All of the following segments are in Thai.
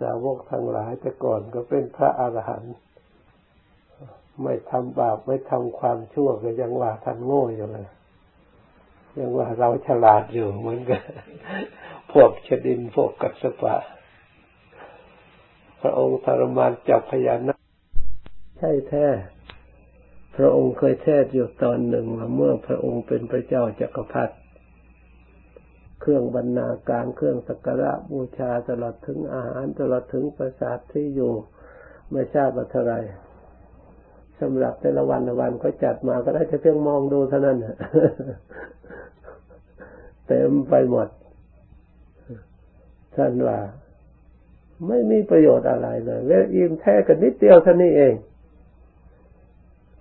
สาวกทั้งหลายแต่ก่อนก็เป็นพระอรหันต์ไม่ทำบาปไม่ทำความชั่วก็ยังว่าท่านโง่อยู่เลยยังว่าเราฉลาดอยู่เหมือนกันพวกชดินพวกกัสปะ พระองค์ทรมานจับพญานาคใช่แท้พระองค์เคยเทศอยู่ตอนหนึ่งว่าเมื่อพระองค์เป็นพระเจ้าจักรพรรดิ เครื่องบรรณาการเครื่องสักการะบูชาตลอดถึงอาหารตลอดถึงประสาทที่อยู่ไม่ทราบว่าเท่าไรสำหรับแต่ละวันละวันก็จัดมาก็ได้แค่เพียงมองดูเท่านั้นเต็มไปหมดท่านว่าไม่มีประโยชน์อะไรเลยเวลอิ่มแท้กันนิดเดียวเท่านี้เอง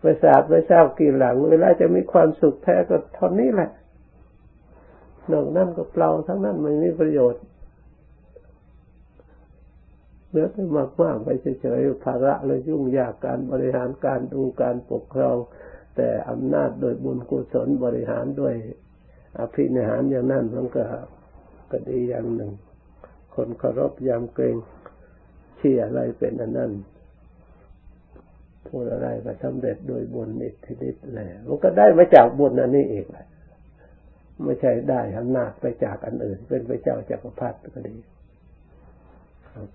ประสาทไม่ทราบกี่หลังเวลาจะมีความสุขแท้ก็เท่านี้แหละ นอกนั้นก็เปล่าทั้งนั้นไม่มีประโยชน์เหนื้อไปมากมากไปเฉยๆภาระเลยยุ่งยากการบริหารการดูการปกครอง แต่อำนาจโดยบุญกุศลบริหารด้วยอภินิหารอย่างนั้นมันก็ก็ดีอย่างหนึ่ง คนเคารพยำเกรงเชื่ออะไรเป็นอันนั้นพูดอะไรก็สำเร็จโดยบุญอิทธิฤทธิ์แหละมันก็ได้มาจากบุญอันนี้เองแหละ ไม่ใช่ได้อำนาจไปจากอันอื่น เป็นพระเจ้าจากักรพรรดิก็ดี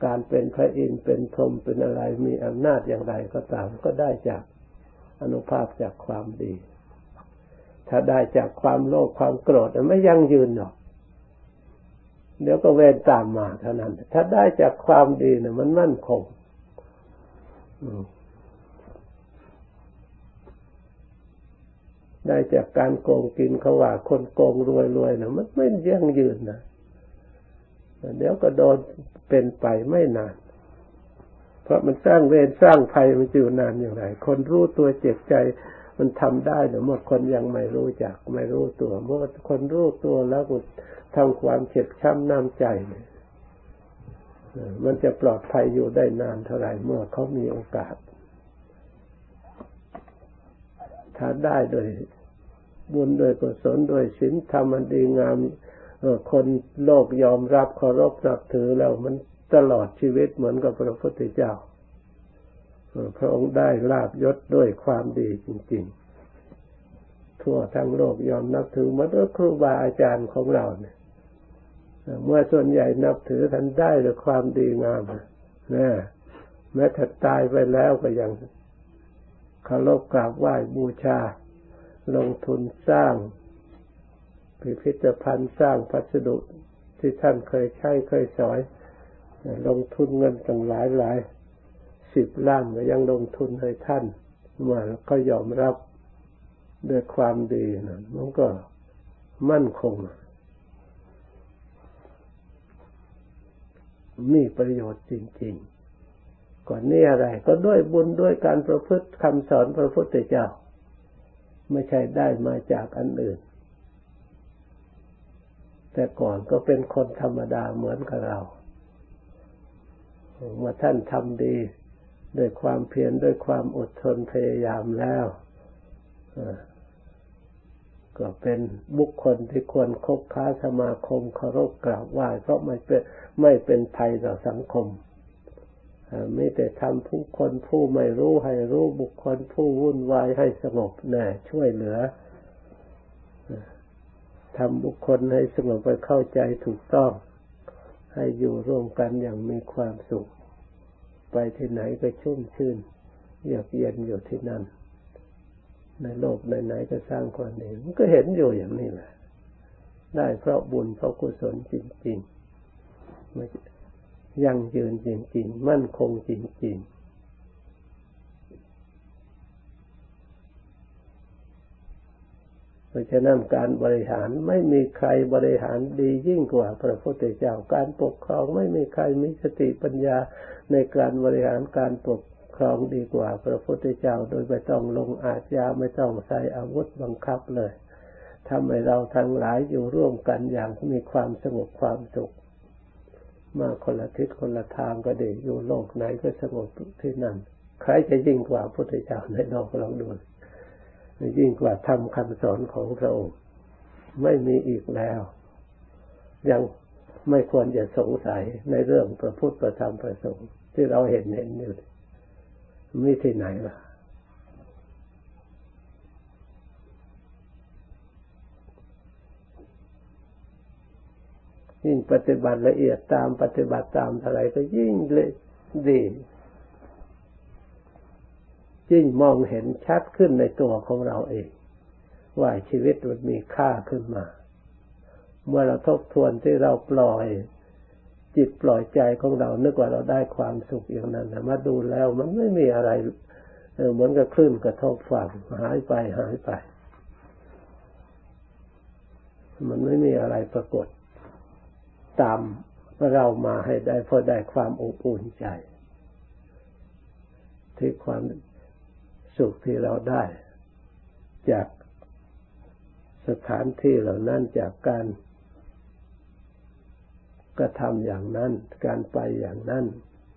การเป็นพระอินทร์เป็นพรหมเป็นอะไรมีอำนาจอย่างไรก็ตามก็ได้จากอนุภาพจากความดี ถ้าได้จากความโลภความโกรธไม่ยั่งยืนหรอก เดี๋ยวก็เวรตามมาเท่านั้น ถ้าได้จากความดีเนี่ยมันมั่นคง ได้จากการโกงกินเขาว่าคนโกงรวยรวยนะมันไม่ยั่งยืนนะเดี๋ยวก็โดนเป็นไปไม่นาน เพราะมันสร้างเวรสร้างภัยมันอยู่นานอย่างไร คนรู้ตัวเจ็บใจมันทำได้แต่หมดคนยังไม่รู้จัก ไม่รู้ตัวเมื่อคนรู้ตัวแล้วก็ทำความเจ็บช้ำน้ำใจมันจะปลอดภัยอยู่ได้นานเท่าไหร่เมื่อเขามีโอกาสถ้าได้โดย บุญโดยกุศลโดยศีลธรรมดีงามคนโลกยอมรับเคารพนับถือแล้วมันตลอดชีวิตเหมือนกับพระพุทธเจ้าพระองค์ได้ลาบยศด้วยความดีจริง ๆ ทั่วทั้งโลกยอมนับถือมาด้วยครูบาอาจารย์ของเราเนี่ยเมื่อส่วนใหญ่นับถือท่านได้ด้วยความดีงามนะแม้ถ้าตายไปแล้วก็ยังเคารพกราบไหว้บูชา ลงทุนสร้างพิพิธภัณฑ์สร้างพัสดุที่ท่านเคยใช้เคยสอย ลงทุนเงินตั้งหลายหลายสิบล้านก็ยังลงทุนให้ท่านมาก็ยอมรับด้วยความดีนะมันก็มั่นคง มีประโยชน์จริง ๆ ก่อนนี้อะไร ก็ด้วยบุญด้วยการประพฤติคำสอนพระพุทธเจ้า ไม่ใช่ได้มาจากอันอื่น แต่ก่อนก็เป็นคนธรรมดาเหมือนกับเรา เมื่อท่านทำดีด้วยความเพียรด้วยความอดทนพยายามแล้วก็เป็นบุคคลที่ควรคบค้าสมาคมเคารพกราบไหว้เพราะไม่เป็นไม่เป็นภัยต่อสังคม ไม่แต่ทำผู้คนผู้ไม่รู้ให้รู้บุคคลผู้วุ่นวายให้สงบน่ช่วยเหลือทำบุคคลให้สงบไปเข้าใจถูกต้อง ให้อยู่ร่วมกันอย่างมีความสุข ไปที่ไหนก็ชุ่มชื่นเยือกเย็นอยู่ที่นั่น ในโลกไหนๆก็สร้างความดีมันก็เห็นอยู่อย่างนี้แหละ ได้เพราะบุญเพราะกุศลจริงๆ ยั่งยืนจริงๆ มั่นคงจริงๆเพราะฉะนั้นการบริหารไม่มีใครบริหารดียิ่งกว่าพระพุทธเจ้าการปกครองไม่มีใครมีสติปัญญาในการบริหารการปกครองดีกว่าพระพุทธเจ้า โดยไม่ต้องลงอาญาไม่ต้องใช้อาวุธบังคับเลยทำให้เราทั้งหลายอยู่ร่วมกันอย่างมีความสงบความสุข มาคนละทิศคนละทางก็ดีอยู่โลกไหนก็สงบที่นั่นใครจะยิ่งกว่าพุทธเจ้าในโลกเราดูยิ่งกว่าทำคำสอนของพระองค์ไม่มีอีกแล้ว ยังไม่ควรจะสงสัยในเรื่องพระพุทธประธรรมประสงค์ที่เราเห็นเห็นอยู่มีที่ไหนล่ะ ยิ่งปฏิบัติละเอียดตามปฏิบัติตามอะไรก็ยิ่งเลยดี ยิ่งมองเห็นชัดขึ้นในตัวของเราเอง ว่าชีวิตมันมีค่าขึ้นมา เมื่อเราทบทวนที่เราปล่อย จิตปล่อยใจของเรานึกว่าเราได้ความสุขอย่างนั้นมาดูแล้วมันไม่มีอะไรเหมือนกับคลื่นกระทบฝั่งหายไปหายไป มันไม่มีอะไรปรากฏ ตามเรามาให้ได้เพื่อได้ความอบอุ่นใจ ที่ความสุขที่เราได้ จากสถานที่เหล่านั้นจากการกระทำอย่างนั้น การไปอย่างนั้น